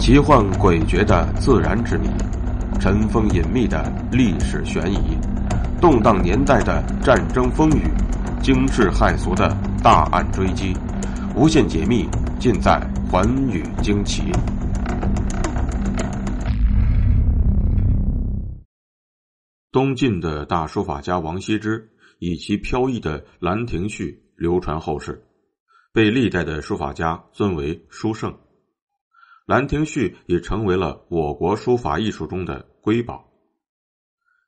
奇幻诡谲的自然之谜，尘封隐秘的历史悬疑，动荡年代的战争风雨，惊世骇俗的大案追击，无限解密尽在《寰宇惊奇》。东晋的大书法家王羲之以其飘逸的《兰亭序》流传后世，被历代的书法家尊为书圣。《兰亭序》也成为了我国书法艺术中的瑰宝。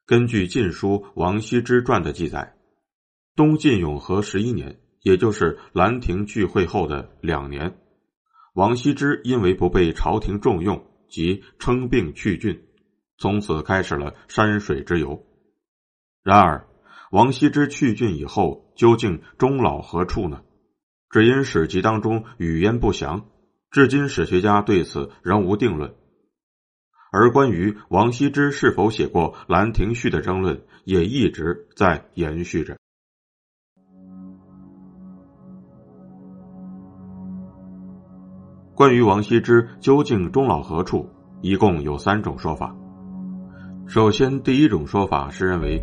根据《晋书·王羲之传》的记载，东晋永和十一年，也就是兰亭聚会后的两年，王羲之因为不被朝廷重用，即称病去郡，从此开始了山水之游。然而，王羲之去郡以后，究竟终老何处呢？只因史籍当中语焉不详。至今，史学家对此仍无定论。而关于王羲之是否写过《兰亭序》的争论，也一直在延续着。关于王羲之究竟终老何处，一共有三种说法。首先，第一种说法是认为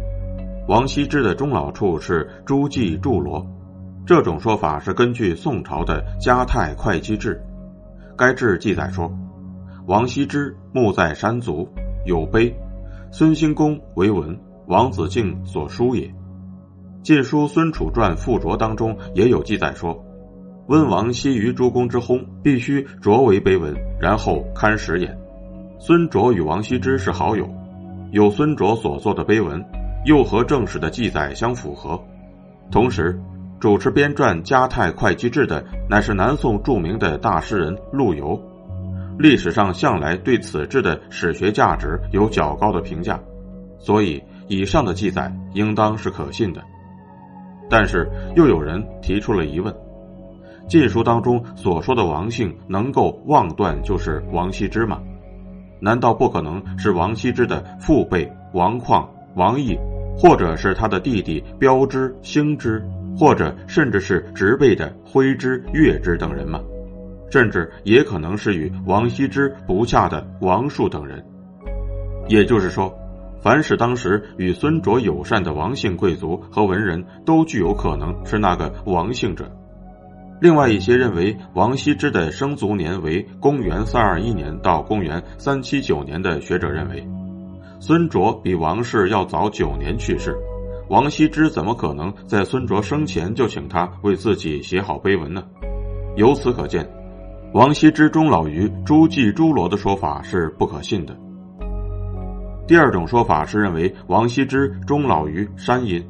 王羲之的终老处是诸暨筑罗，这种说法是根据宋朝的《嘉泰会稽志》。该志记载说，王羲之墓在山足，有碑，孙兴公为文，王子敬所书也。《晋书·孙楚传·附着》当中也有记载说，温王昔于诸公之薨，必须着为碑文，然后刊史也。孙卓与王羲之是好友，有孙卓所作的碑文，又和正史的记载相符合，同时。主持编撰《嘉泰会稽志》的乃是南宋著名的大诗人陆游，历史上向来对此志的史学价值有较高的评价，所以以上的记载应当是可信的。但是又有人提出了疑问：《晋书》当中所说的王姓能够妄断就是王羲之吗？难道不可能是王羲之的父辈王旷、王毅，或者是他的弟弟标之、兴之？或者甚至是植被的徽之、月之等人吗？甚至也可能是与王羲之不下的王树等人。也就是说，凡是当时与孙卓友善的王姓贵族和文人，都具有可能是那个王姓者。另外一些认为王羲之的生卒年为公元三二一年到公元三七九年的学者认为，孙卓比王氏要早九年去世。王羲之怎么可能在孙卓生前就请他为自己写好碑文呢？由此可见，王羲之终老于诸暨诸罗的说法是不可信的。第二种说法是认为王羲之终老于山阴，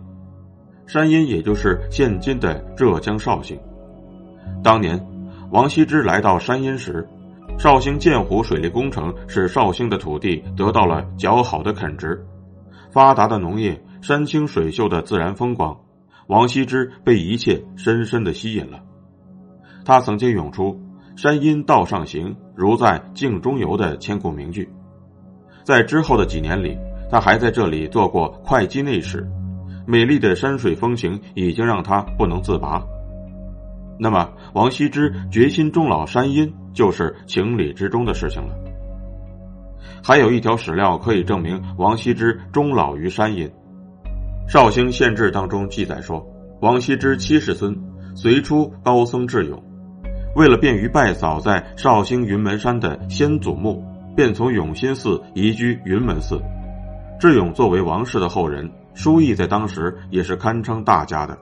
山阴也就是现今的浙江绍兴。当年，王羲之来到山阴时，绍兴建湖水利工程使绍兴的土地得到了较好的垦殖，发达的农业。山清水秀的自然风光，王羲之被一切深深的吸引了。他曾经咏出“山阴道上行，如在镜中游”的千古名句。在之后的几年里，他还在这里做过会稽内史，美丽的山水风情已经让他不能自拔。那么，王羲之决心终老山阴，就是情理之中的事情了。还有一条史料可以证明王羲之终老于山阴。绍兴县志当中记载说，王羲之七世孙随出高僧智勇，为了便于拜扫在绍兴云门山的先祖墓，便从永新寺移居云门寺。智勇作为王氏的后人，书艺在当时也是堪称大家的。《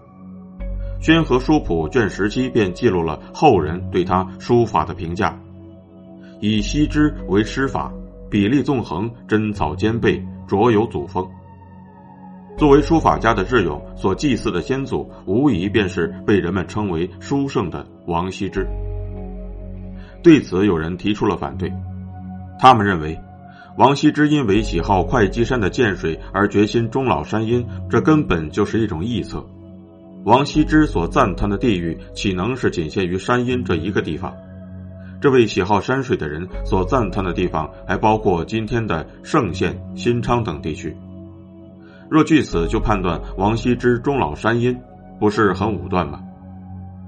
宣和书谱》卷十七便记录了后人对他书法的评价：以羲之为师法，笔力纵横，针草兼备，卓有祖风。作为书法家的挚友所祭祀的先祖，无疑便是被人们称为书圣的王羲之。对此，有人提出了反对。他们认为，王羲之因为喜好会稽山的涧水而决心终老山阴，这根本就是一种臆测。王羲之所赞叹的地域，岂能是仅限于山阴这一个地方？这位喜好山水的人所赞叹的地方，还包括今天的嵊县、新昌等地区。若据此就判断王羲之终老山阴，不是很武断吗？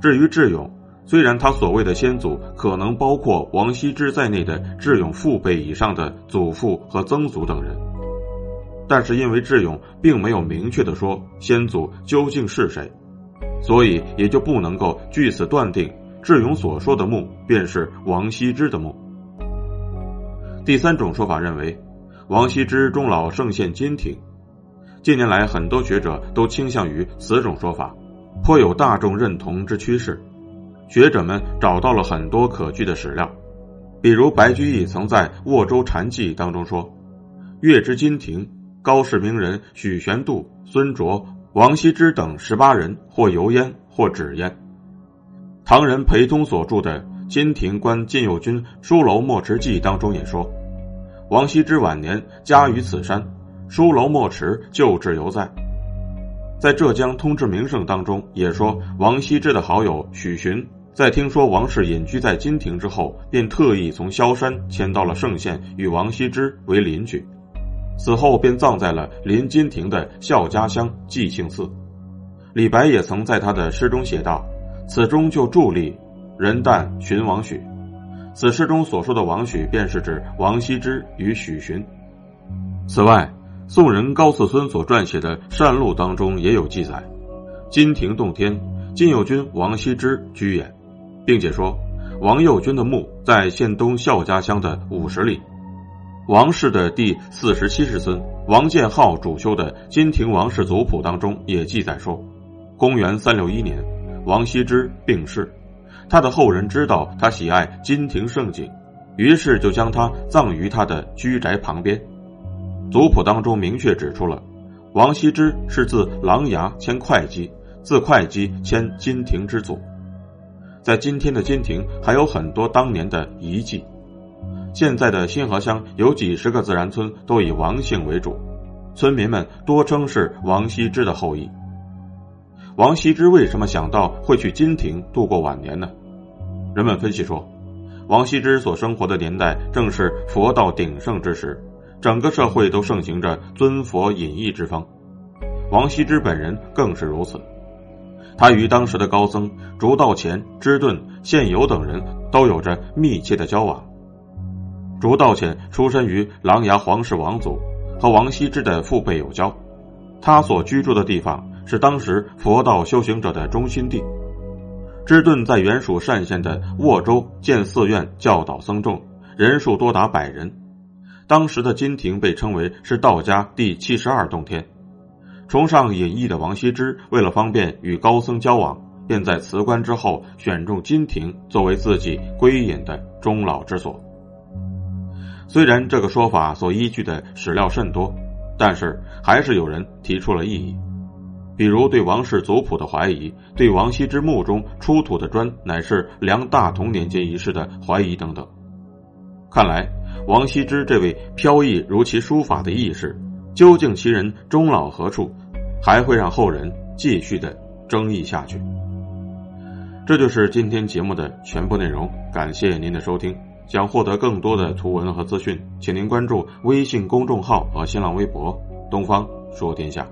至于智勇，虽然他所谓的先祖可能包括王羲之在内的智勇父辈以上的祖父和曾祖等人，但是因为智勇并没有明确的说先祖究竟是谁，所以也就不能够据此断定智勇所说的墓便是王羲之的墓。第三种说法认为，王羲之终老圣贤金庭。近年来，很多学者都倾向于此种说法，颇有大众认同之趋势。学者们找到了很多可据的史料，比如白居易曾在《沃州禅记》当中说：“月之金庭，高氏名人许玄度、孙卓、王羲之等十八人，或游焉，或止焉。”唐人裴通所著的《金庭观晋右军书楼墨池记》当中也说：“王羲之晚年家于此山，书楼墨池旧址犹在。”在浙江通志名胜当中也说，王羲之的好友许询。在听说王氏隐居在金庭之后，便特意从萧山迁到了嵊县，与王羲之为邻居。死后便葬在了临金庭的孝家乡纪庆寺。李白也曾在他的诗中写道：“此中就伫立，人旦寻王许。”此诗中所说的王许，便是指王羲之与许询。此外，宋人高次孙所撰写的《善录》当中也有记载：“金庭洞天，金右军王羲之居也。”并且说，王右军的墓在县东孝家乡的五十里。王氏的第四十七世孙王建浩主修的《金庭王氏族谱》当中也记载说，公元三六一年，王羲之病逝，他的后人知道他喜爱金庭胜景，于是就将他葬于他的居宅旁边。族谱当中明确指出了，王羲之是自琅琊迁会稽，自会稽迁金庭之祖。在今天的金庭还有很多当年的遗迹。现在的新河乡有几十个自然村都以王姓为主，村民们多称是王羲之的后裔。王羲之为什么想到会去金庭度过晚年呢？人们分析说，王羲之所生活的年代正是佛道鼎盛之时，整个社会都盛行着尊佛隐逸之风，王羲之本人更是如此。他与当时的高僧竺道潜、支顿、宪友等人都有着密切的交往。竺道潜出身于琅琊皇室王族，和王羲之的父辈有交。他所居住的地方是当时佛道修行者的中心地。支顿在原属单县的沃州建寺院教导僧众，人数多达百人。当时的金庭被称为是道家第七十二洞天。崇尚隐逸的王羲之，为了方便与高僧交往，便在辞官之后选中金庭作为自己归隐的终老之所。虽然这个说法所依据的史料甚多，但是还是有人提出了异议，比如对王氏族谱的怀疑，对王羲之墓中出土的砖乃是梁大同年间遗失的怀疑等等。看来，王羲之这位飘逸如其书法的义士。究竟其人终老何处，还会让后人继续的争议下去。这就是今天节目的全部内容，感谢您的收听。想获得更多的图文和资讯，请您关注微信公众号和新浪微博“东方说天下”。